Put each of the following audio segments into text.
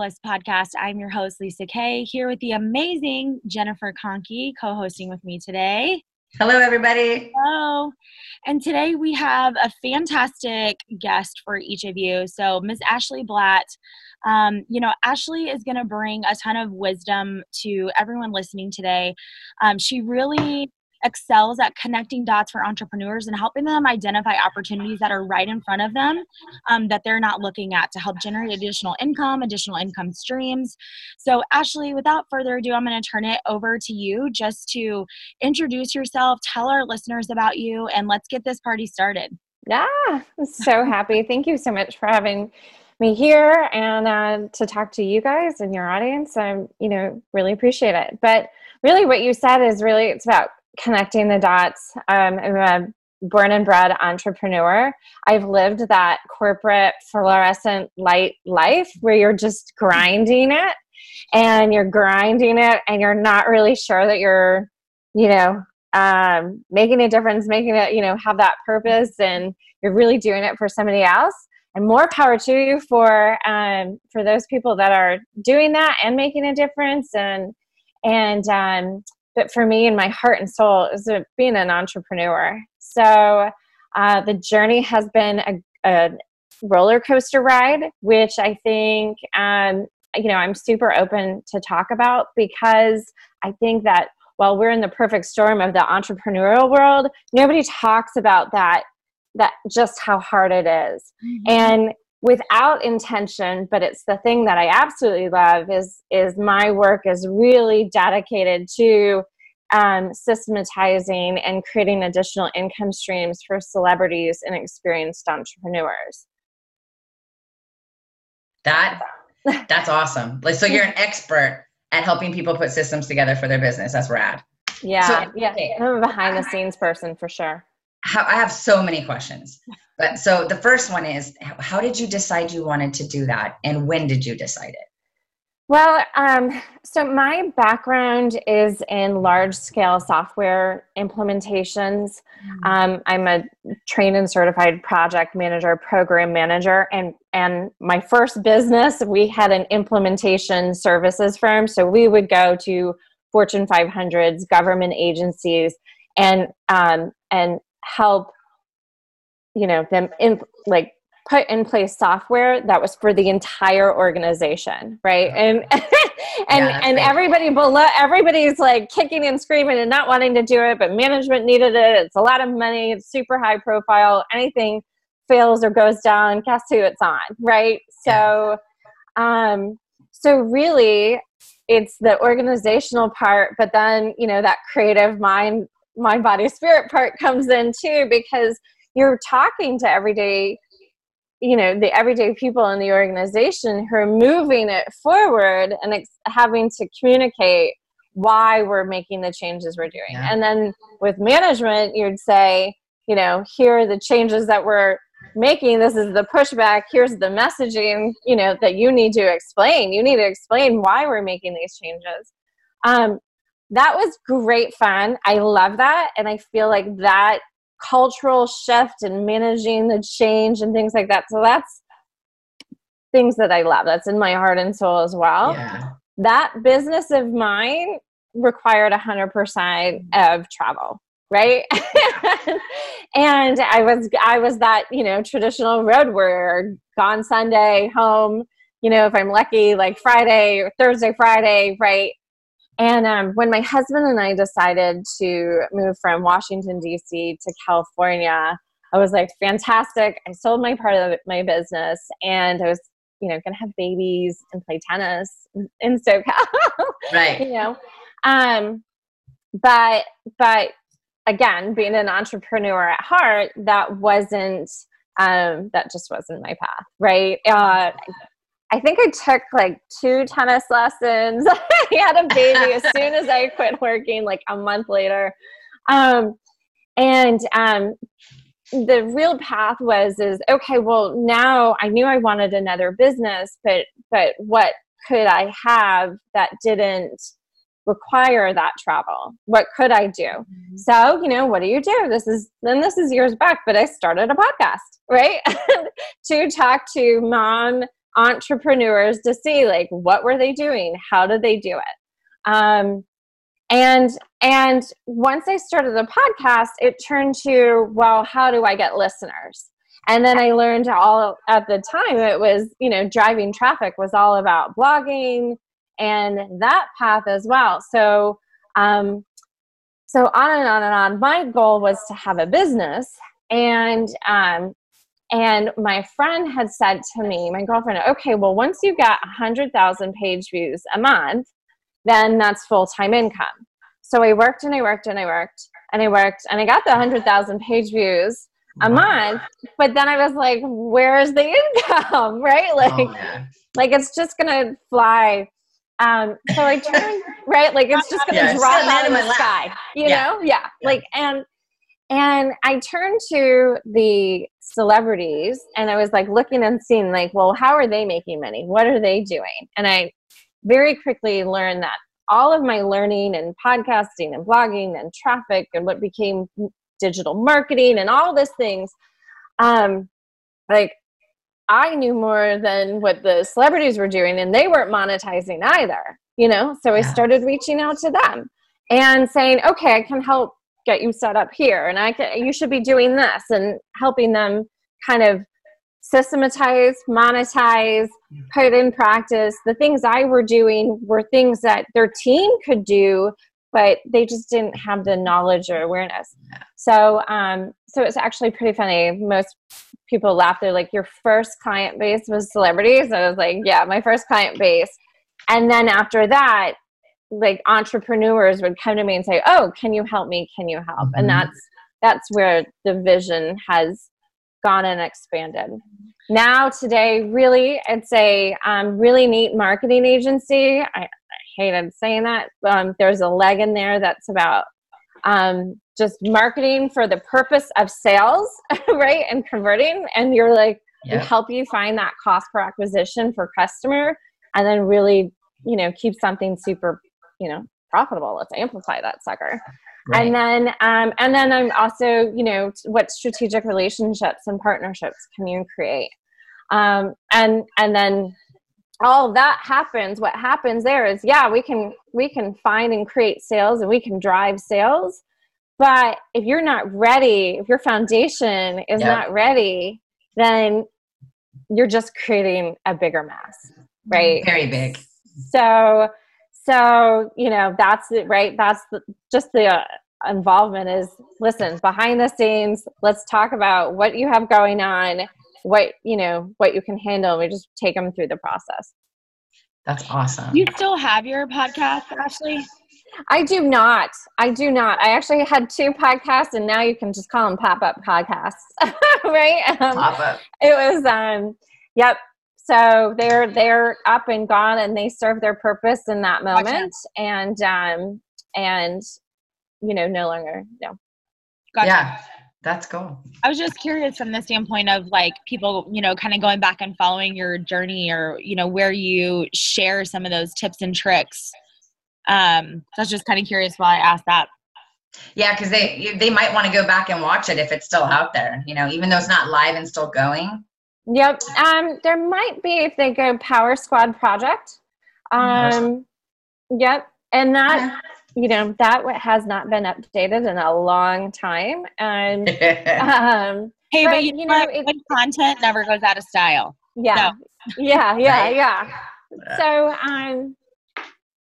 Minimalist podcast. I'm your host, Lisa Kay, here with the amazing Jennifer Conkey co hosting with me today. Hello, everybody. Hello. And today we have a fantastic guest for each of you. So, Miss Ashley Blatt, um, you know, Ashley is going to bring a ton of wisdom to everyone listening today. Um, she really excels at connecting dots for entrepreneurs and helping them identify opportunities that are right in front of them um, that they're not looking at to help generate additional income, additional income streams. So, Ashley, without further ado, I'm going to turn it over to you just to introduce yourself, tell our listeners about you, and let's get this party started. Yeah, I'm so happy. Thank you so much for having me here and uh, to talk to you guys and your audience. I'm, you know, really appreciate it. But really, what you said is really it's about connecting the dots. Um, I'm a born and bred entrepreneur. I've lived that corporate fluorescent light life where you're just grinding it and you're grinding it and you're not really sure that you're, you know, um, making a difference, making it, you know, have that purpose and you're really doing it for somebody else. And more power to you for um, for those people that are doing that and making a difference and and um, but for me and my heart and soul is being an entrepreneur. So uh, the journey has been a, a, roller coaster ride, which I think um, you know I'm super open to talk about because I think that while we're in the perfect storm of the entrepreneurial world, nobody talks about that that just how hard it is. Mm-hmm. And without intention but it's the thing that i absolutely love is is my work is really dedicated to um, systematizing and creating additional income streams for celebrities and experienced entrepreneurs. That that's awesome. Like so you're an expert at helping people put systems together for their business. That's rad. Yeah so, yeah okay. i'm a behind the scenes person for sure. I have so many questions. But so the first one is how did you decide you wanted to do that and when did you decide it? Well, um, so my background is in large scale software implementations. Mm-hmm. Um, I'm a trained and certified project manager, program manager, and and my first business we had an implementation services firm. So we would go to Fortune 500s, government agencies, and um, and help you know them in like put in place software that was for the entire organization right? And and yeah, and everybody below everybody's like kicking and screaming and not wanting to do it but management needed it. It's a lot of money. It's super high profile. Anything fails or goes down guess who it's on right? So um so really it's the organizational part but then you know that creative mind mind body spirit part comes in too because you're talking to everyday you know the everyday people in the organization who are moving it forward and ex- having to communicate why we're making the changes we're doing yeah. and then with management you'd say you know here are the changes that we're making this is the pushback here's the messaging you know that you need to explain you need to explain why we're making these changes um, that was great fun. I love that. And I feel like that cultural shift and managing the change and things like that. So that's things that I love. That's in my heart and soul as well. Yeah. That business of mine required 100% of travel right and i was i was that you know traditional road warrior gone sunday home you know if i'm lucky like friday or thursday friday right and um, when my husband and I decided to move from Washington, D.C. to California, I was like, fantastic. I sold my part of my business and I was, you know, going to have babies and play tennis in SoCal. Right. you know, um, but, but again, being an entrepreneur at heart, that wasn't, um, that just wasn't my path. Right. Uh, I think I took like two tennis lessons. Had a baby as soon as I quit working, like a month later. Um, and um, the real path was is okay. Well, now I knew I wanted another business, but but what could I have that didn't require that travel? What could I do? Mm-hmm. So you know, what do you do? This is then this is years back, but I started a podcast, right, to talk to mom entrepreneurs to see like what were they doing? How did they do it? Um, and and once i started the podcast it turned to well how do i get listeners? And then i learned all at the time it was you know driving traffic was all about blogging and that path as well. So um, so on and on and on. My goal was to have a business and um, and my friend had said to me, my girlfriend, okay, well, once you get 100,000 page views a month, then that's full time income. So I worked and I worked and I worked and I worked and I got the 100,000 page views a month. But then I was like, where's the income? Right? Like, oh, like it's just going to fly. Um, so I turned, right? Like it's just going to yeah, drop out of the sky, you yeah. know? Yeah. yeah. Like, and, and I turned to the celebrities and I was like looking and seeing like, well, how are they making money? What are they doing? And I very quickly learned that all of my learning and podcasting and blogging and traffic and what became digital marketing and all these things, um, like I knew more than what the celebrities were doing and they weren't monetizing either, you know? So I started reaching out to them and saying, okay, I can help get you set up here. And i can you should be doing this and helping them kind of systematize monetize put in practice. The things i were doing were things that their team could do but they just didn't have the knowledge or awareness. So um so it's actually pretty funny. Most people laugh. They're like your first client base was celebrities? I was like yeah my first client base. And then after that like entrepreneurs would come to me and say oh can you help me? Can you help? Mm-hmm. and that's that's where the vision has gone and expanded. Now today really it's a um, really neat marketing agency. I, I hated saying that um, there's a leg in there that's about um, just marketing for the purpose of sales right and converting and you're like we help you find that cost per acquisition for customer and then really you know keep something super you know profitable. Let's amplify that sucker. Right. and then um, and then i'm also you know what strategic relationships and partnerships can you create? Um, and and then all that happens. What happens there is yeah we can we can find and create sales and we can drive sales. But if you're not ready if your foundation is yep. not ready then you're just creating a bigger mess right? Very big. So so you know that's it right? That's the, just the uh, involvement is listen behind the scenes let's talk about what you have going on what you know what you can handle we just take them through the process. That's awesome. You still have your podcast ashley? I do not. I do not. I actually had two podcasts and now you can just call them pop-up podcasts right? Um, pop-up. it was um yep so they're they're up and gone and they serve their purpose in that moment. Gotcha. and um and you know no longer no. Gotcha. yeah that's cool. I was just curious from the standpoint of like people you know kind of going back and following your journey or you know where you share some of those tips and tricks. Um so i was just kind of curious why i asked that. Yeah because they they might want to go back and watch it if it's still out there you know even though it's not live and still going Yep. Um, there might be if they go Power Squad Project. Um, yep. And that, you know, that has not been updated in a long time. And um, hey, but, but you, know, it, content never goes out of style. Yeah. Yeah. Yeah. Yeah. So, um,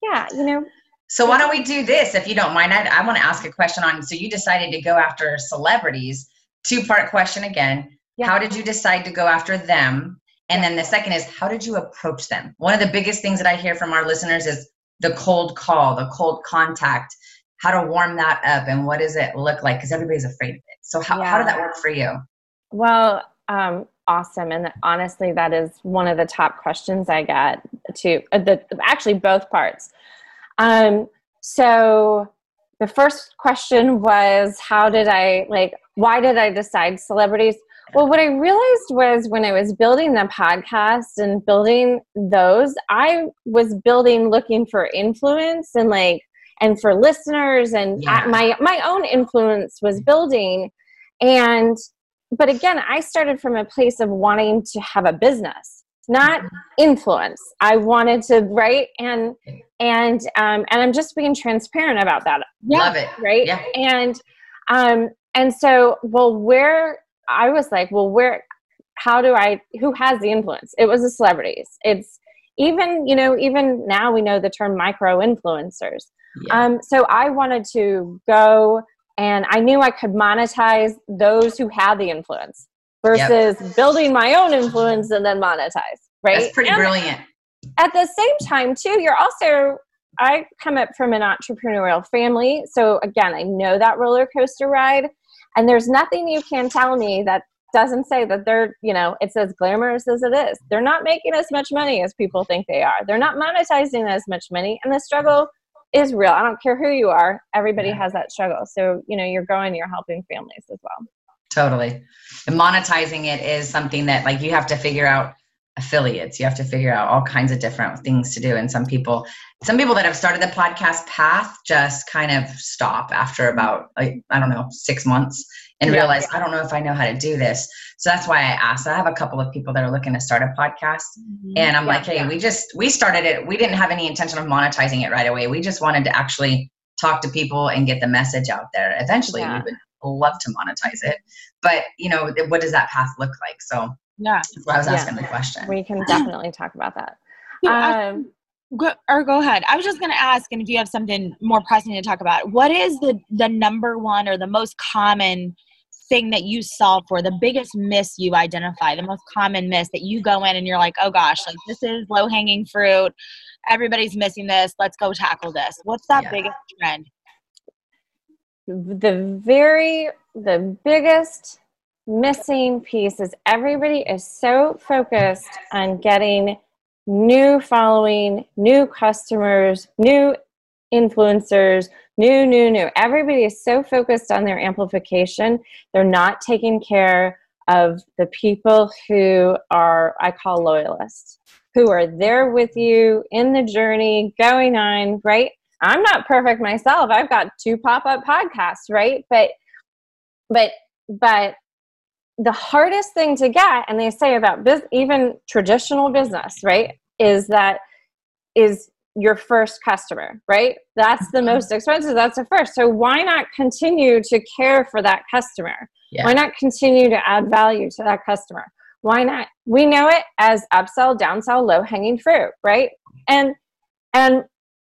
yeah, you know. So why don't we do this, if you don't mind? I, I want to ask a question on. So you decided to go after celebrities. Two part question again yeah. How did you decide to go after them? And yeah. then the second is, how did you approach them? One of the biggest things that I hear from our listeners is the cold call, the cold contact, how to warm that up, and what does it look like? Because everybody's afraid of it. So, how, yeah. how did that work for you? Well, um, awesome. And honestly, that is one of the top questions I get to uh, the actually both parts. Um, so, the first question was, how did I like, why did I decide celebrities? Well, what I realized was when I was building the podcast and building those, I was building looking for influence and like and for listeners and yeah. my my own influence was building and but again, I started from a place of wanting to have a business. not mm-hmm. influence. I wanted to write and and um, and I'm just being transparent about that. Yeah, Love it. Right. Yeah. And um, and so well, where I was like, well, where? How do I? Who has the influence? It was the celebrities. It's even you know even now we know the term micro influencers. Yeah. Um, so I wanted to go and I knew I could monetize those who had the influence versus yep. building my own influence and then monetize. Right. That's pretty and brilliant. At the same time, too, you're also I come up from an entrepreneurial family. So again, I know that roller coaster ride. And there's nothing you can tell me that doesn't say that they're, you know, it's as glamorous as it is. They're not making as much money as people think they are. They're not monetizing as much money. And the struggle is real. I don't care who you are. Everybody yeah. has that struggle. So, you know, you're growing, you're helping families as well. Totally. And monetizing it is something that like you have to figure out affiliates. You have to figure out all kinds of different things to do. And some people some people that have started the podcast path just kind of stop after about like i don't know six months and yeah. realize i don't know if i know how to do this. So that's why i asked. I have a couple of people that are looking to start a podcast. Mm-hmm. and i'm yeah, like hey we just we started it. We didn't have any intention of monetizing it right away. We just wanted to actually talk to people and get the message out there. Eventually we would love to monetize it. But you know what does that path look like? So yeah. That's why I was asking yeah. the question. We can definitely talk about that. um, go, or go ahead. I was just going to ask, and if you have something more pressing to talk about, what is the the number one or the most common thing that you solve for? The biggest miss you identify, the most common miss that you go in and you're like, oh gosh, like this is low hanging fruit. Everybody's missing this. Let's go tackle this. What's that yeah. biggest trend? The very the biggest missing piece is everybody is so focused on getting new following, new customers, new influencers, new, new, new. Everybody is so focused on their amplification, they're not taking care of the people who are, I call loyalists, who are there with you in the journey, going on, right? I'm not perfect myself. I've got two pop up podcasts, right? But, but, but the hardest thing to get and they say about biz- even traditional business right is that is your first customer right? That's the mm-hmm. most expensive that's the first. So why not continue to care for that customer? Yeah. why not continue to add value to that customer? Why not? We know it as upsell downsell low hanging fruit right? And and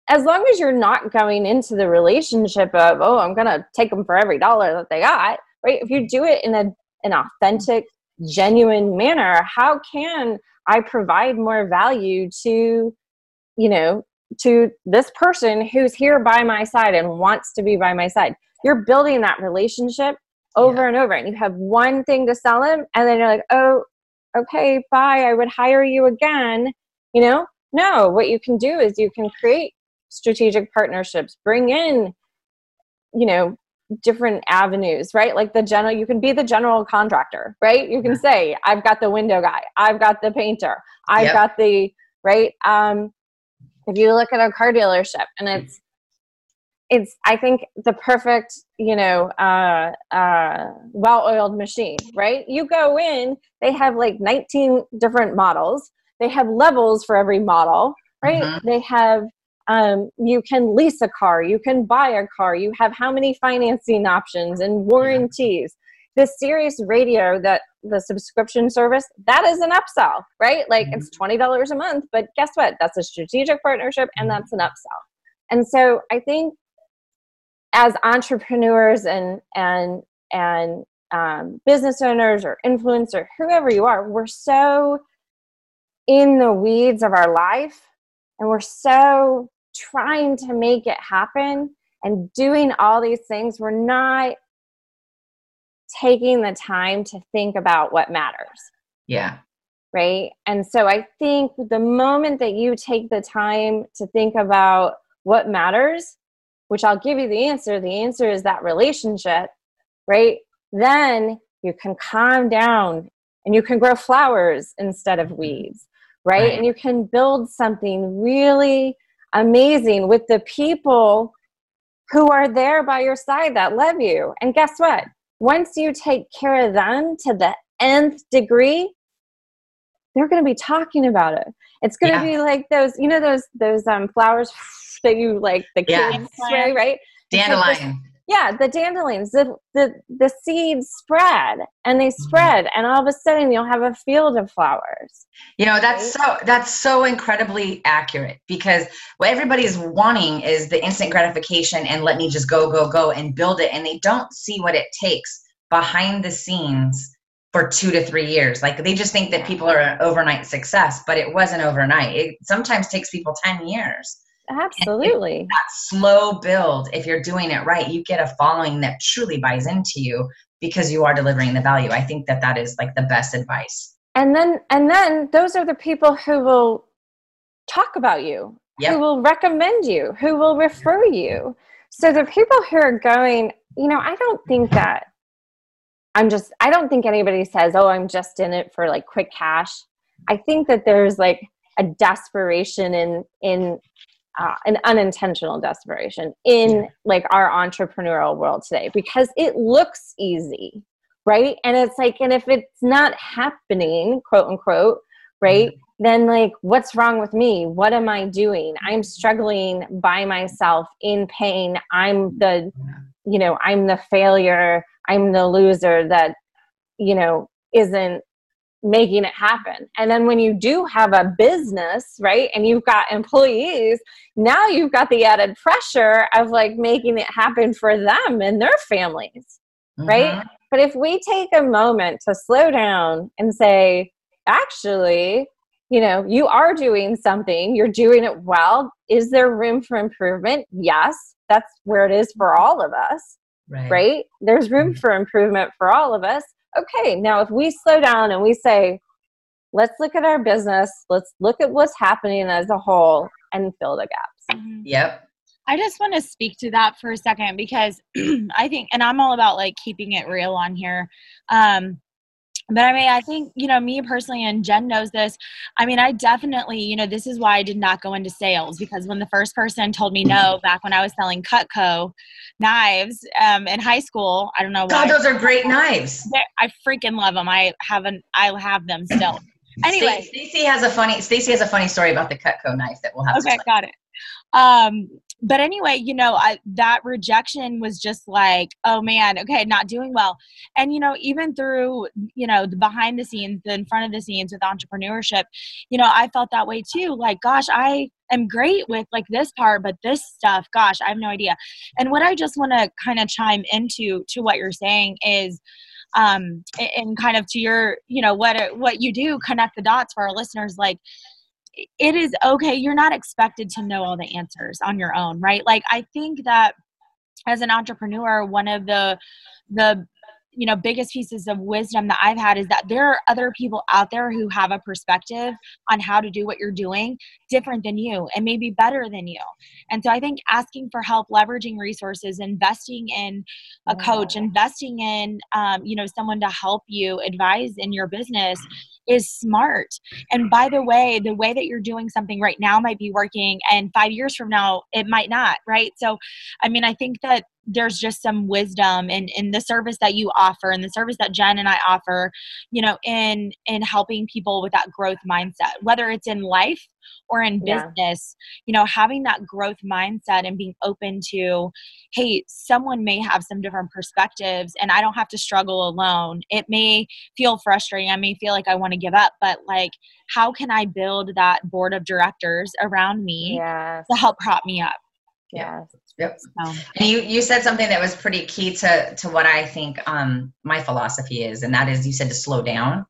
as long as you're not going into the relationship of oh i'm going to take them for every dollar that they got right? If you do it in a an authentic, genuine manner, how can I provide more value to, you know, to this person who's here by my side and wants to be by my side? You're building that relationship over yeah. and over, and you have one thing to sell them, and then you're like, oh, okay, bye, I would hire you again. You know, no, what you can do is you can create strategic partnerships, bring in, you know, different avenues, right? Like the general, you can be the general contractor, right? You can say, I've got the window guy, I've got the painter, I've yep. got the, right? Um, if you look at a car dealership and it's, it's, I think the perfect, you know, uh, uh, well-oiled machine, right? You go in, they have like 19 different models. They have levels for every model, right? Mm-hmm. They have um, you can lease a car, you can buy a car, you have how many financing options and warranties. Yeah. The Sirius radio that the subscription service, that is an upsell, right? Like mm-hmm. it's $20 a month, but guess what? That's a strategic partnership and mm-hmm. that's an upsell. And so I think as entrepreneurs and and and um, business owners or influencer, whoever you are, we're so in the weeds of our life and we're so trying to make it happen and doing all these things, we're not taking the time to think about what matters. Yeah. Right. And so I think the moment that you take the time to think about what matters, which I'll give you the answer, the answer is that relationship, right? Then you can calm down and you can grow flowers instead of mm-hmm. weeds, right? right. And you can build something really amazing with the people who are there by your side that love you. And guess what? Once you take care of them to the nth degree, they're going to be talking about it. It's going to yeah. be like those, you know, those those um, flowers that you like the kids yeah. spray, right? Dandelion. Yeah, the dandelions, the, the the seeds spread and they mm-hmm. spread, and all of a sudden you'll have a field of flowers. You know, that's right? so that's so incredibly accurate because what everybody's wanting is the instant gratification and let me just go, go, go and build it, and they don't see what it takes behind the scenes for two to three years. Like they just think that people are an overnight success, but it wasn't overnight. It sometimes takes people 10 years. Absolutely. That slow build, if you're doing it right, you get a following that truly buys into you because you are delivering the value. I think that that is like the best advice. And then, and then those are the people who will talk about you, yep. who will recommend you, who will refer you. So the people who are going, you know, I don't think that I'm just, I don't think anybody says, oh, I'm just in it for like quick cash. I think that there's like a desperation in, in, uh, an unintentional desperation in like our entrepreneurial world today because it looks easy, right? And it's like, and if it's not happening, quote unquote, right? Mm-hmm. Then, like, what's wrong with me? What am I doing? I'm struggling by myself in pain. I'm the, you know, I'm the failure I'm the loser that, you know, isn't making it happen. And then when you do have a business, right, and you've got employees, now you've got the added pressure of like making it happen for them and their families, mm-hmm. right? But if we take a moment to slow down and say, actually, you know, you are doing something, you're doing it well. Is there room for improvement? Yes, that's where it is for all of us right. right? There's room mm-hmm. for improvement for all of us. Okay, now if we slow down and we say, let's look at our business, let's look at what's happening as a whole and fill the gaps. Mm-hmm. Yep. I just want to speak to that for a second because I think, and I'm all about like keeping it real on here. Um, but I mean, I think, you know, me personally, and Jen knows this. I mean, I definitely, you know, this is why I did not go into sales because when the first person told me no back when I was selling Cutco knives um, in high school, I don't know why. God, those are great knives. I freaking love them. I haven't, I have them still. Anyway, Stacy has a funny, Stacy has a funny story about the Cutco knife that we'll have. Okay, got it. Um, but anyway, you know, I, that rejection was just like, oh man, okay, not doing well. And, you know, even through, you know, the behind the scenes, the in front of the scenes with entrepreneurship, you know, I felt that way too. Like, gosh, I am great with like this part, but this stuff, gosh, I have no idea. And what I just want to kind of chime into to what you're saying is, um, and kind of to your, you know, what, what you do, connect the dots for our listeners, like, it is okay. You're not expected to know all the answers on your own, right? Like I think that as an entrepreneur, one of the the you know biggest pieces of wisdom that i've had is that there are other people out there who have a perspective on how to do what you're doing different than you and maybe better than you. And so i think asking for help leveraging resources investing in a coach investing in um, you know someone to help you advise in your business is smart. And by the way the way that you're doing something right now might be working and five years from now it might not right? So i mean i think that there's just some wisdom in in the service that you offer and the service that Jen and I offer, you know, in in helping people with that growth mindset, whether it's in life or in business, yeah. you know, having that growth mindset and being open to, hey, someone may have some different perspectives and I don't have to struggle alone. It may feel frustrating. I may feel like I want to give up, but like, how can I build that board of directors around me yes. to help prop me up? yeah. Yep. So. And you you said something that was pretty key to to what I think um my philosophy is, and that is you said to slow down.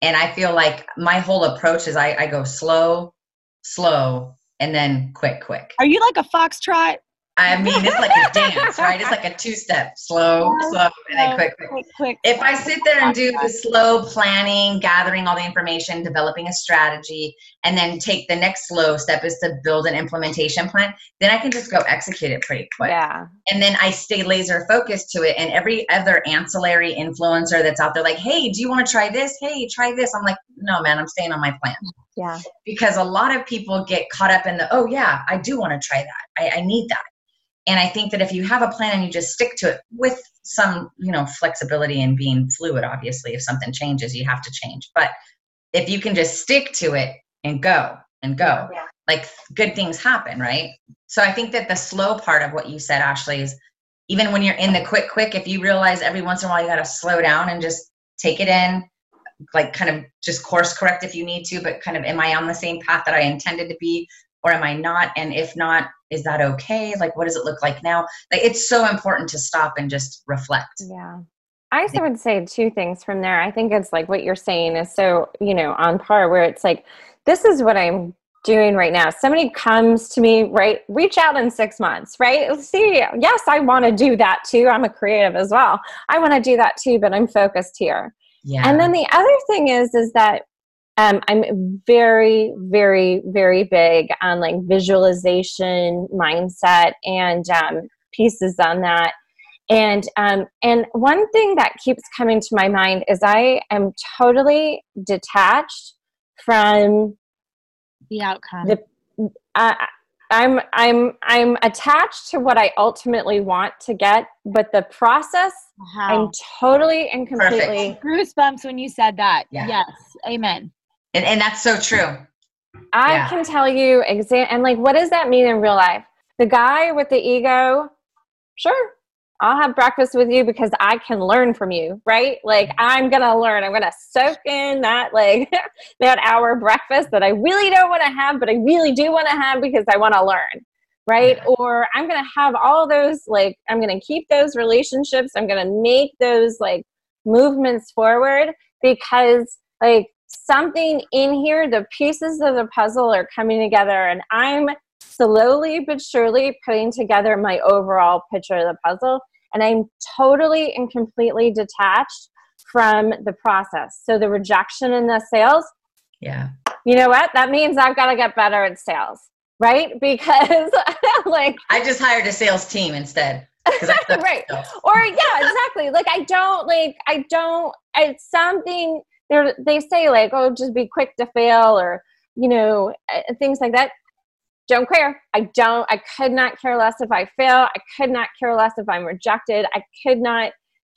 And I feel like my whole approach is I, I go slow, slow, and then quick, quick. Are you like a foxtrot? I mean, it's like a dance, right? It's like a two step slow, slow, and then quick, quick. quick, If I sit there and do the slow planning, gathering all the information, developing a strategy, and then take the next slow step is to build an implementation plan, then I can just go execute it pretty quick. Yeah. And then I stay laser focused to it. And every other ancillary influencer that's out there, like, hey, do you want to try this? Hey, try this. I'm like, no, man, I'm staying on my plan. Yeah. Because a lot of people get caught up in the, oh, yeah, I do want to try that. I, I need that and i think that if you have a plan and you just stick to it with some you know flexibility and being fluid obviously if something changes you have to change but if you can just stick to it and go and go, Yeah. like good things happen, right? So I think that the slow part of what you said, Ashley, is even when you're in the quick, quick, if you realize every once in a while you got to slow down and just take it in, like kind of just course correct if you need to, but kind of, am I on the same path that I intended to be? Or am I not? And if not, is that okay? Like, what does it look like now? Like, it's so important to stop and just reflect. Yeah. I also would say two things from there. I think it's like what you're saying is so, you know, on par where it's like, this is what I'm doing right now. Somebody comes to me, right? Reach out in six months, right? See, yes, I want to do that too. I'm a creative as well. I want to do that too, but I'm focused here. Yeah. And then the other thing is, is that um, I'm very, very, very big on like visualization, mindset, and um, pieces on that. And um, and one thing that keeps coming to my mind is I am totally detached from The outcome. the uh, I'm I'm I'm attached to what I ultimately want to get, but the process Wow. I'm totally and completely Goosebumps when you said that. Yeah. Yes. Amen. and, and that's so true. I Yeah. can tell you exam and like what does that mean in real life? The guy with the ego, sure, I'll have breakfast with you because I can learn from you, right? Like I'm gonna learn. I'm gonna soak in that like that hour breakfast that I really don't want to have, but I really do want to have because I want to learn. Right. Or I'm gonna have all those like I'm gonna keep those relationships. I'm gonna make those like movements forward because like something in here, the pieces of the puzzle are coming together, and I'm slowly but surely putting together my overall picture of the puzzle. And I'm totally and completely detached from the process. So the rejection in the sales, Yeah. you know what? That means I've got to get better at sales, right? Because like I just hired a sales team instead. I suck at Right. or yeah exactly like i don't like i don't it's something they they say like oh just be quick to fail or you know uh, things like that don't care. I don't i could not care less if i fail. I could not care less if i'm rejected. I could not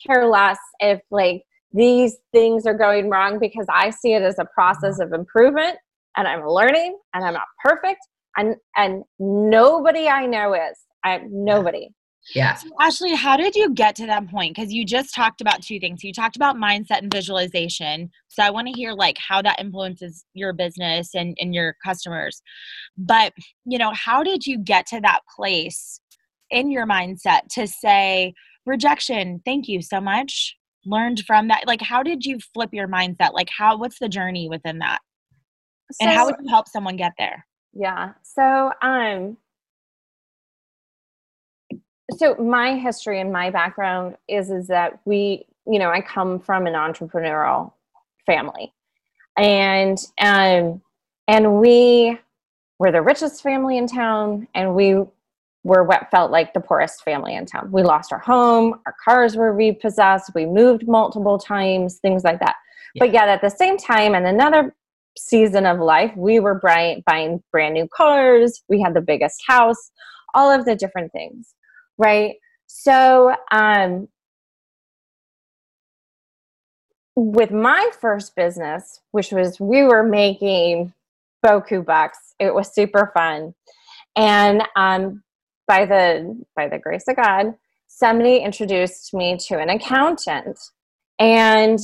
care less if like these things are going wrong because i see it as a process of improvement and i'm learning and i'm not perfect. And and nobody i know is. I nobody Yeah. So, Ashley, how did you get to that point? Because you just talked about two things. You talked about mindset and visualization. So I want to hear like how that influences your business and, and your customers. But, you know, how did you get to that place in your mindset to say, rejection, thank you so much. Learned from that. Like, how did you flip your mindset? Like, how, what's the journey within that? and how would you help someone get there? Yeah. So, um, so my history and my background is is that we, you know, I come from an entrepreneurial family, and um, and we were the richest family in town, and we were what felt like the poorest family in town. We lost our home, our cars were repossessed, we moved multiple times, things like that. But yet at the same time, in another season of life, we were buying brand new cars, we had the biggest house, all of the different things, right? So, um, with my first business, which was we were making boku bucks, it was super fun, and um, by the by the grace of God, somebody introduced me to an accountant, and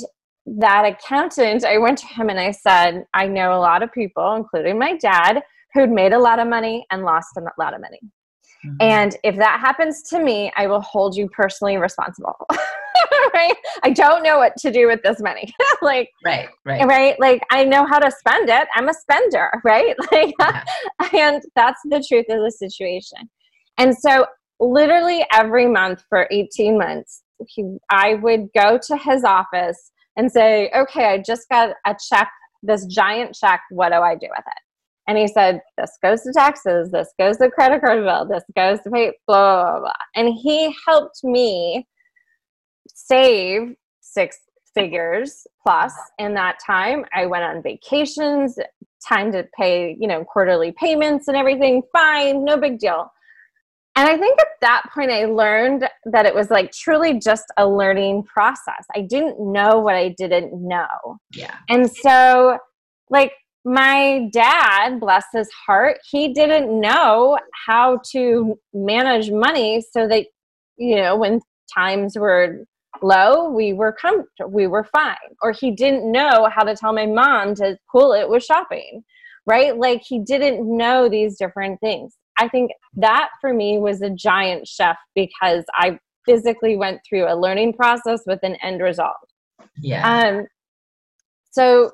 that accountant, I went to him and I said, I know a lot of people, including my dad, who'd made a lot of money and lost a lot of money. Mhm. And if that happens to me, I will hold you personally responsible. right? I don't know what to do with this money. like, right, right. right? Like, I know how to spend it. I'm a spender, right? Like, Yeah. and that's the truth of the situation. And so, literally every month for 18 months, he, I would go to his office and say, Okay, I just got a check, this giant check. What do I do with it? And he said, This goes to taxes, this goes to credit card bill, this goes to pay, blah, blah, blah. And he helped me save six figures plus in that time. I went on vacations, time to pay, you know, quarterly payments and everything. Fine, no big deal. And I think at that point, I learned that it was like truly just a learning process. I didn't know what I didn't know. Yeah. And so like my dad, bless his heart, he didn't know how to manage money so that, you know, when times were low, we were comfortable, we were fine. Or he didn't know how to tell my mom to pull it with shopping, right? Like he didn't know these different things. I think that for me was a giant shift because I physically went through a learning process with an end result. Yeah. Um, so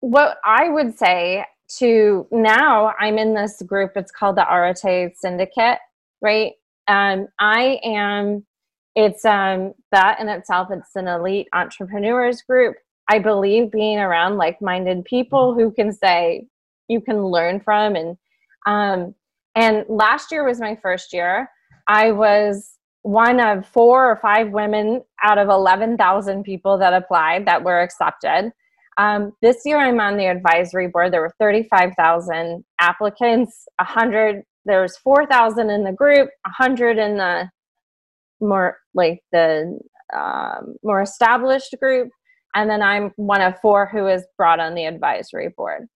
what I would say to now I'm in this group, it's called the Arete Syndicate, right? Um, I am, it's um, that in itself, it's an elite entrepreneurs group. I believe being around like minded people who can say, you can learn from. And, um, and last year was my first year. I was one of four or five women out of 11,000 people that applied that were accepted. Um, this year, I'm on the advisory board. There were 35,000 applicants. 100. There was 4,000 in the group. 100 in the more like the um, more established group, and then I'm one of four who is brought on the advisory board.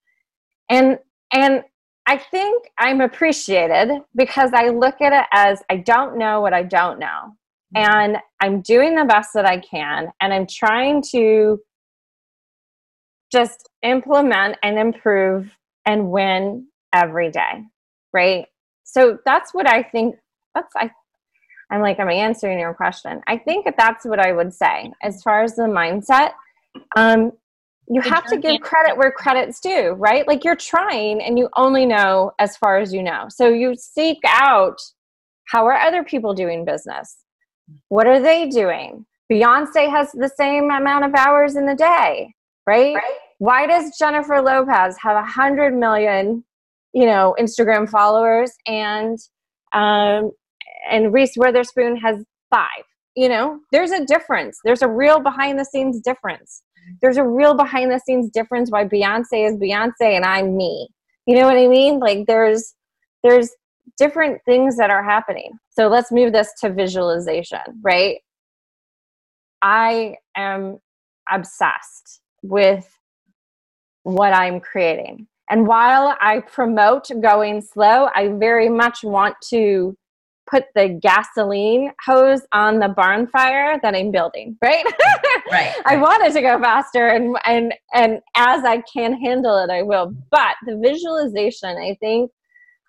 And and I think I'm appreciated because I look at it as I don't know what I don't know. Mm-hmm. And I'm doing the best that I can. And I'm trying to just implement and improve and win every day right? So that's what i think that's i i'm like i'm answering your question? I think that that's what i would say as far as the mindset. Um you have to give credit where credit's due right? Like you're trying and you only know as far as you know. So you seek out how are other people doing business? What are they doing? Beyonce has the same amount of hours in the day right? right? Why does Jennifer Lopez have a hundred million, you know, Instagram followers and um, and Reese Witherspoon has five? You know, there's a difference. There's a real behind the scenes difference. There's a real behind the scenes difference why Beyonce is Beyonce and I'm me. You know what I mean? Like there's there's different things that are happening. So let's move this to visualization, right? I am obsessed with what I'm creating. And while I promote going slow, I very much want to put the gasoline hose on the barn fire that I'm building, right? right. I want it to go faster and and and as I can handle it, I will. But the visualization, I think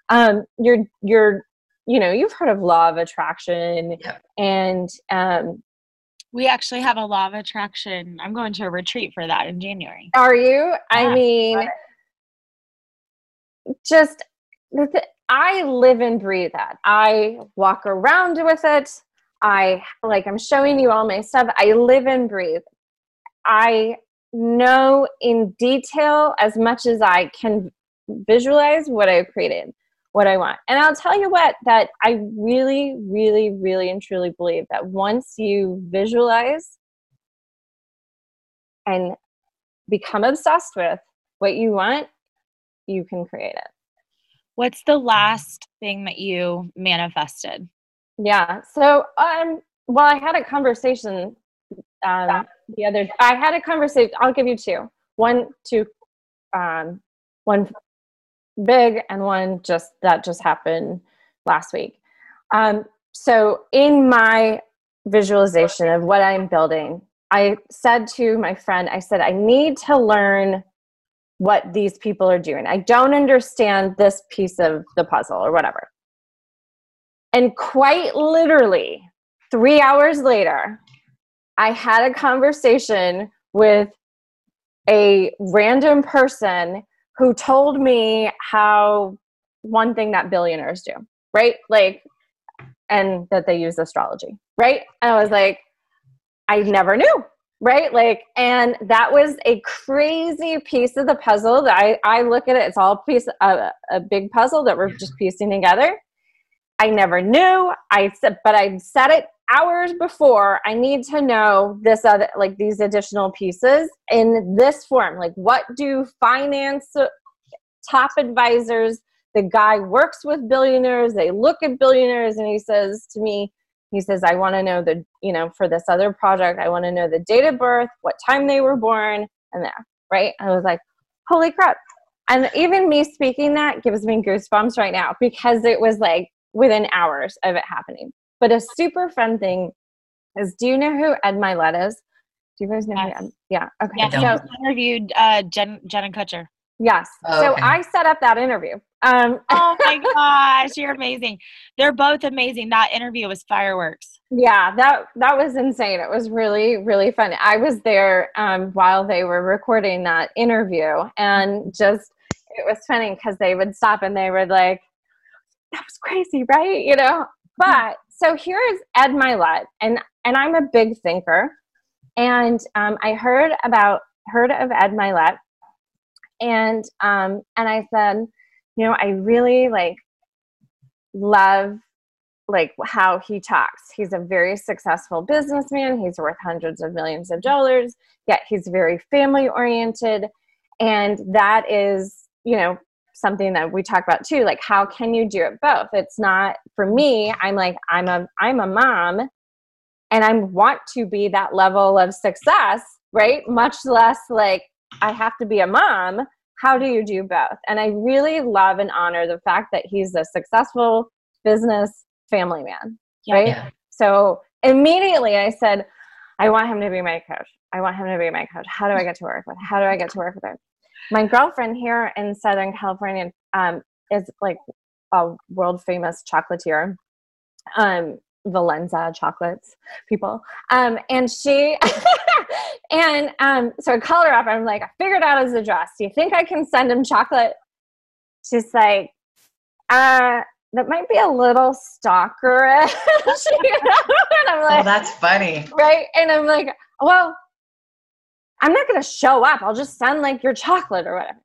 um you're you're you know, you've heard of law of attraction yep. and um we actually have a law of attraction. I'm going to a retreat for that in January. Are you? Yeah, I mean, just I live and breathe that. I walk around with it. I like I'm showing you all my stuff. I live and breathe. I know in detail as much as I can visualize what I've created what I want. And I'll tell you what, that I really, really, really and truly believe that once you visualize and become obsessed with what you want, you can create it. What's the last thing that you manifested? Yeah. So, um, well, I had a conversation um, the other. I had a conversation. I'll give you two. One, two, um, one big and one just that just happened last week. Um, so in my visualization of what I'm building, I said to my friend, I said, I need to learn what these people are doing. I don't understand this piece of the puzzle or whatever. And quite literally, three hours later, I had a conversation with a random person who told me how one thing that billionaires do, right? Like, and that they use astrology, right? And I was like, I never knew, right? Like, and that was a crazy piece of the puzzle that I, I look at it, it's all piece a, a big puzzle that we're just piecing together. I never knew. I said, but I said it hours before i need to know this other like these additional pieces in this form like what do finance top advisors the guy works with billionaires they look at billionaires and he says to me he says i want to know the you know for this other project i want to know the date of birth what time they were born and that right i was like holy crap. And even me speaking that gives me goosebumps right now because it was like within hours of it happening. But a super fun thing is do you know who Ed Mylett is? Do you guys know yes. who Ed? Yeah. Okay. Yeah, so, I interviewed uh, Jen, Jenna Kutcher. Yes. Oh, so I set up that interview. Um, oh my gosh, you're amazing. They're both amazing. That interview was fireworks. Yeah, that that was insane. It was really really fun. I was there um, while they were recording that interview, and just it was funny because they would stop and they would like, "That was crazy, right?" You know. But so here is Ed Mylett, and and I'm a big thinker, and um, I heard about heard of Ed Mylett and um, and I said, you know, I really like love like how he talks. He's a very successful businessman. He's worth hundreds of millions of dollars. Yet he's very family oriented, and that is you know something that we talk about too. Like how can you do it both? It's not for me. I'm like I'm a I'm a mom, and I want to be that level of success, right? Much less like I have to be a mom. How do you do both? And I really love and honor the fact that he's a successful business family man, yeah, right? Yeah. So immediately I said, I want him to be my coach. I want him to be my coach. How do I get to work with? How do I get to work with him? My girlfriend here in Southern California um, is like a world famous chocolatier. Um, Valenza chocolates people. Um, and she, and um, so I call her up. I'm like, I figured out his address. Do you think I can send him chocolate? She's like, uh, that might be a little stalkerish. you know? and I'm like, oh, that's funny. Right. And I'm like, well, I'm not going to show up. I'll just send like your chocolate or whatever.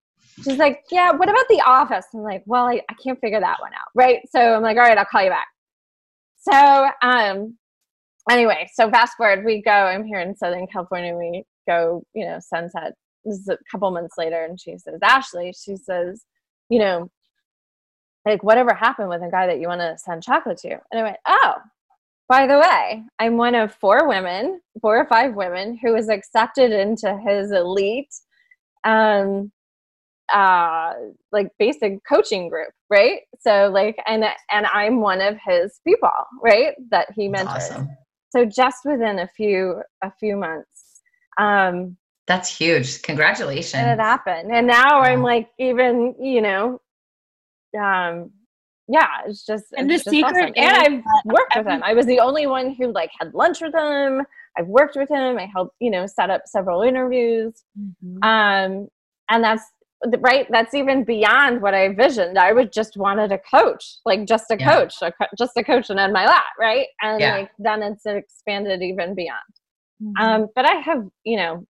She's like, yeah, what about the office? I'm like, well, I, I can't figure that one out. Right. So I'm like, all right, I'll call you back. So, um, anyway, so fast forward, we go. I'm here in Southern California. We go, you know, sunset. This is a couple months later, and she says, Ashleigh, she says, you know, like whatever happened with a guy that you want to send chocolate to? And I went, oh, by the way, I'm one of four women, four or five women, who was accepted into his elite um, uh like basic coaching group right? So like and and i'm one of his people right that he mentors. awesome. so just within a few a few months um that's huge. Congratulations. it happened. And now i'm like even you know um yeah it's just and it's the just secret awesome. and i've worked with him i was the only one who like had lunch with him i've worked with him i helped you know set up several interviews mm-hmm. um and that's right that's even beyond what i envisioned i would just wanted a coach like just a yeah. coach a co- just a coach and in my lap right and yeah. like then it's expanded even beyond mm-hmm. um but i have you know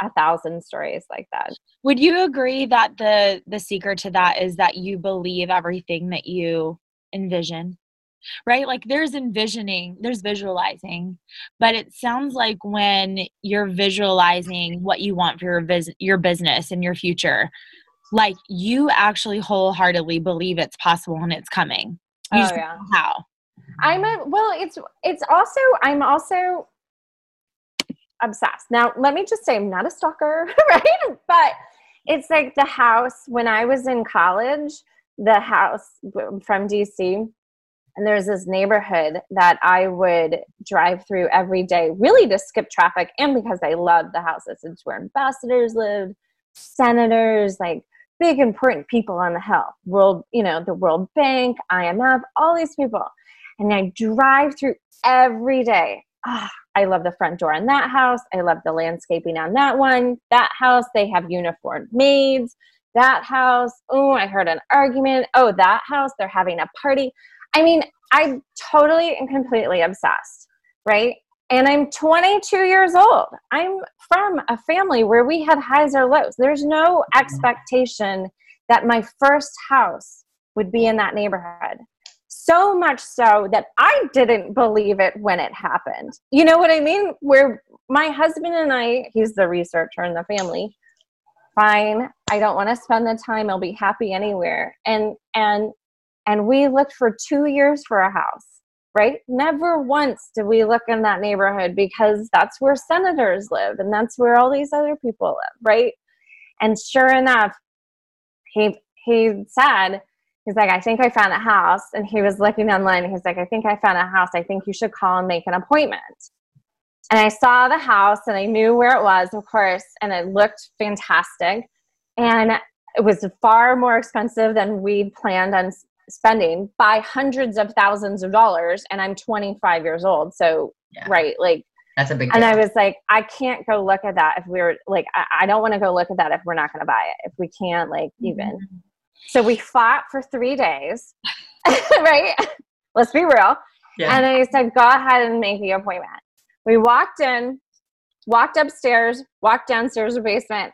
a thousand stories like that would you agree that the the secret to that is that you believe everything that you envision right? Like there's envisioning, there's visualizing, but it sounds like when you're visualizing what you want for your vis- your business and your future, like you actually wholeheartedly believe it's possible and it's coming. You oh yeah. How? I'm a well. It's it's also I'm also obsessed. Now let me just say I'm not a stalker, right? But it's like the house when I was in college. The house from DC and there's this neighborhood that I would drive through every day, really to skip traffic and because I loved the houses. It's where ambassadors lived, senators, like big important people on the hill. World, you know, the World Bank, IMF, all these people. And I drive through every day. Oh, I love the front door on that house. I love the landscaping on that one. That house, they have uniformed maids. That house, oh, I heard an argument. Oh, that house, they're having a party. I mean, I'm totally and completely obsessed, right? And I'm 22 years old. I'm from a family where we had highs or lows. There's no mm-hmm. expectation that my first house would be in that neighborhood. So much so that I didn't believe it when it happened. You know what I mean? Where my husband and I, he's the researcher in the family, fine, I don't want to spend the time, I'll be happy anywhere. And and and we looked for two years for a house right never once did we look in that neighborhood because that's where senators live and that's where all these other people live right And sure enough, he he said, he's like, I think I found a house. And he was looking online. He's like, I think I found a house. I think you should call and make an appointment. And I saw the house and I knew where it was, of course, and it looked fantastic. And it was far more expensive than we'd planned on spending by hundreds of thousands of dollars. And I'm 25 years old. So, yeah. right, like, that's a big deal. And I was like, I can't go look at that if we are like, I, I don't want to go look at that if we're not going to buy it. If we can't, like, mm-hmm. So we fought for three days, right? Let's be real. Yeah. And I said, go ahead and make the appointment. We walked in, walked upstairs, walked downstairs to the basement,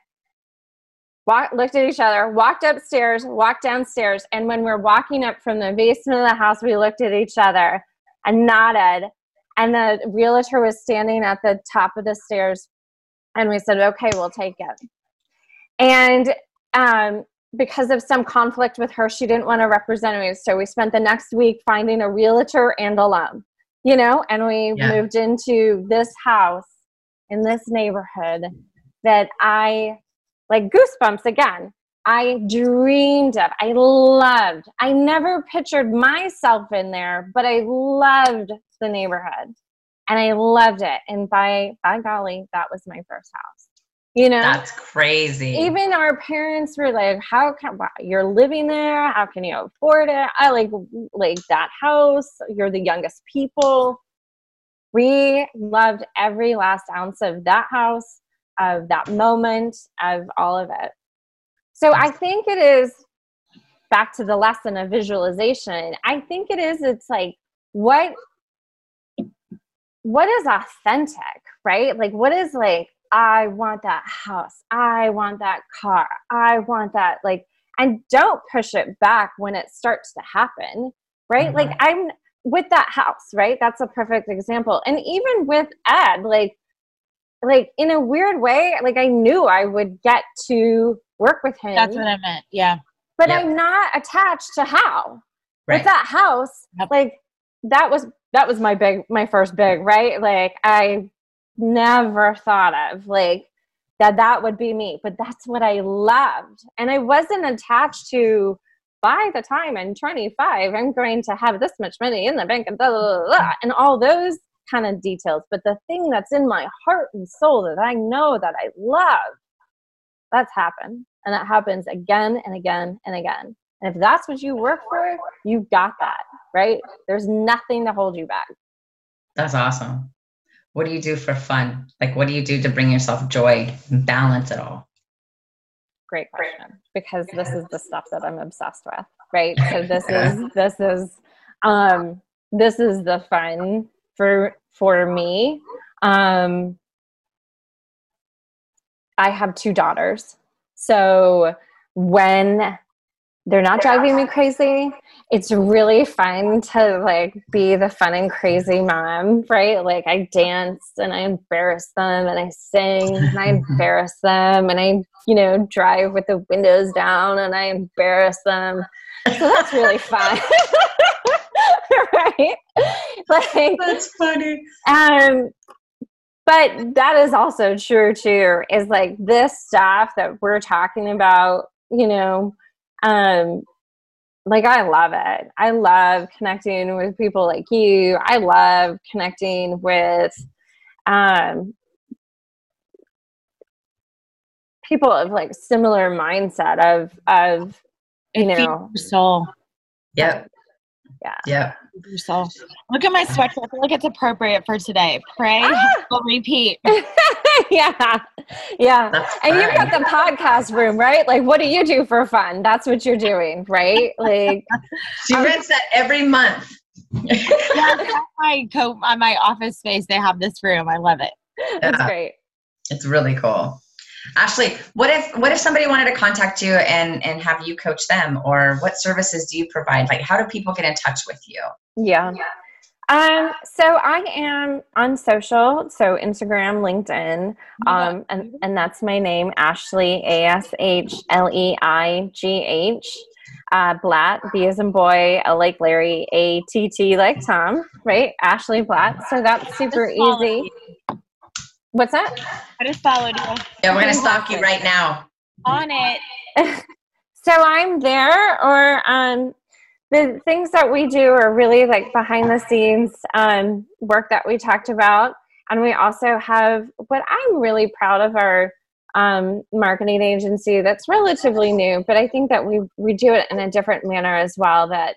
walked, looked at each other, walked upstairs, walked downstairs. And when we're walking up from the basement of the house, we looked at each other and nodded. And the realtor was standing at the top of the stairs. And we said, okay, we'll take it. And um, because of some conflict with her, she didn't want to represent me. So we spent the next week finding a realtor and a loan, you know, and we yeah. moved into this house in this neighborhood that I like goosebumps again. I dreamed of, I loved. I never pictured myself in there, but I loved the neighborhood and I loved it. And by by golly, that was my first house. You know, that's crazy. Even our parents were like, "How can you're living there? How can you afford it?" I like like that house. You're the youngest people. We loved every last ounce of that house, of that moment, of all of it. So I think it is back to the lesson of visualization. I think it is. It's like what what is authentic, right? Like what is like I want that house. I want that car. I want that. Like, and don't push it back when it starts to happen, right? Mm-hmm. Like, I'm with that house, right? That's a perfect example. And even with Ed, like, like in a weird way, like I knew I would get to work with him. That's what I meant. Yeah. But yep. I'm not attached to how. Right. With that house, yep. like that was that was my big my first big, right? Like I never thought of like that that would be me but that's what i loved. And i wasn't attached to by the time i'm 25 i'm going to have this much money in the bank and blah, blah, blah, blah, and all those kind of details. But the thing that's in my heart and soul that i know that i love that's happened. And that happens again and again and again. And if that's what you work for you got that right? There's nothing to hold you back. That's awesome what do you do for fun? Like, what do you do to bring yourself joy and balance it all? Great question. Because this is the stuff that I'm obsessed with, right? So this is this is um this is the fun for for me. Um I have two daughters. So when they're not driving me crazy. It's really fun to like be the fun and crazy mom, right? Like I dance and I embarrass them and I sing and I embarrass them and I, you know, drive with the windows down and I embarrass them. So that's really fun. right? Like That's funny. Um but that is also true too, is like this stuff that we're talking about, you know, um like I love it. I love connecting with people like you. I love connecting with um people of like similar mindset of of you know soul. Yep. Yeah. Yeah. Yourself. Look at my sweatshirt. I feel like it's appropriate for today. Pray, ah! will repeat. yeah. Yeah. and you've got the podcast room, right? Like, what do you do for fun? That's what you're doing, right? Like, she um, rents that every month. yeah, my co- on my office space, they have this room. I love it. That's yeah. great. It's really cool. Ashleigh, what if what if somebody wanted to contact you and and have you coach them, or what services do you provide? Like, how do people get in touch with you? Yeah. yeah. Um, so I am on social, so Instagram, LinkedIn, um, and, and that's my name, Ashleigh, A S H L E I G H. Uh, Blatt, B as in boy, L like Larry, A T T like Tom, right? Ashleigh Blatt. So that's super easy. What's that? I just followed you. Yeah, we're gonna stalk you right now. on it. so I'm there, or um, the things that we do are really like behind the scenes um, work that we talked about. And we also have what I'm really proud of our um, marketing agency that's relatively new, but I think that we, we do it in a different manner as well. That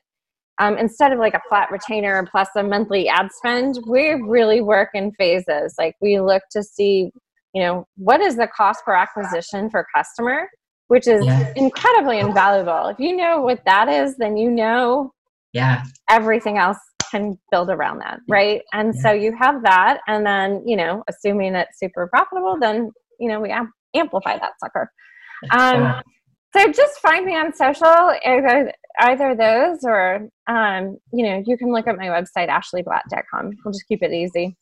um, instead of like a flat retainer plus a monthly ad spend, we really work in phases. Like we look to see, you know, what is the cost per acquisition for customer, which is yeah. incredibly invaluable. If you know what that is, then you know yeah everything else can build around that, right? And yeah. so you have that, and then you know, assuming it's super profitable, then you know we amplify that sucker. Um, so just find me on social, either, either those or, um, you know, you can look at my website, ashleighblatt.com. We'll just keep it easy.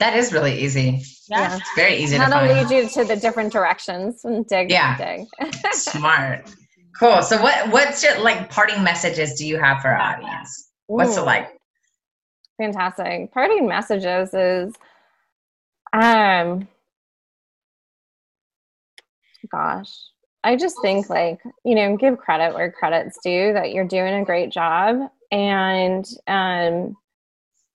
That is really easy. Yeah. It's very easy That'll find. lead you to the different directions and dig yeah. dig. Smart. Cool. So what what's your like parting messages do you have for our audience? What's Ooh. it like? Fantastic. Parting messages is um gosh i just think like you know give credit where credit's due that you're doing a great job and um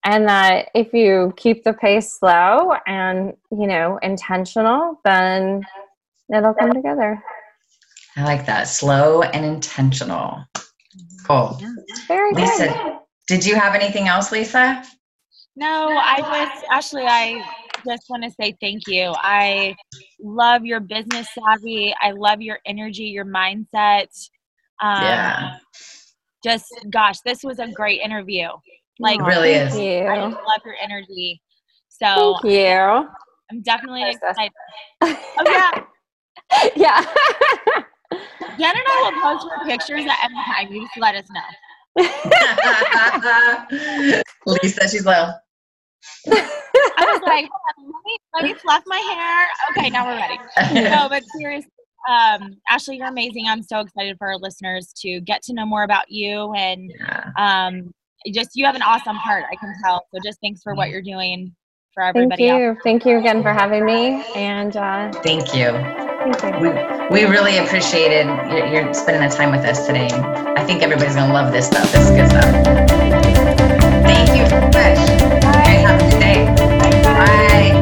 and that if you keep the pace slow and you know intentional then it'll come together. I like that. Slow and intentional. Cool. Yeah, very lisa good. did you have anything else lisa? No i was actually i just want to say thank you. I love your business savvy. I love your energy, your mindset. Um, yeah. Just, gosh, this was a great interview. Like, it really is. You. I love your energy. So, thank you. I'm definitely excited. oh, yeah. yeah. Jen and I will post your pictures at any time. You just let us know. Lisa, she's little. I was like, let me, let me fluff my hair. Okay, now we're ready. no, but seriously, um, Ashleigh, you're amazing. I'm so excited for our listeners to get to know more about you and yeah. um, just you have an awesome heart. I can tell. So just thanks for what you're doing for everybody. Thank you. Else. Thank you again for having me. And uh, thank you. Thank you. We, we really appreciated your, your spending the time with us today. I think everybody's gonna love this stuff. This is good stuff.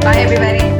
Bye, everybody.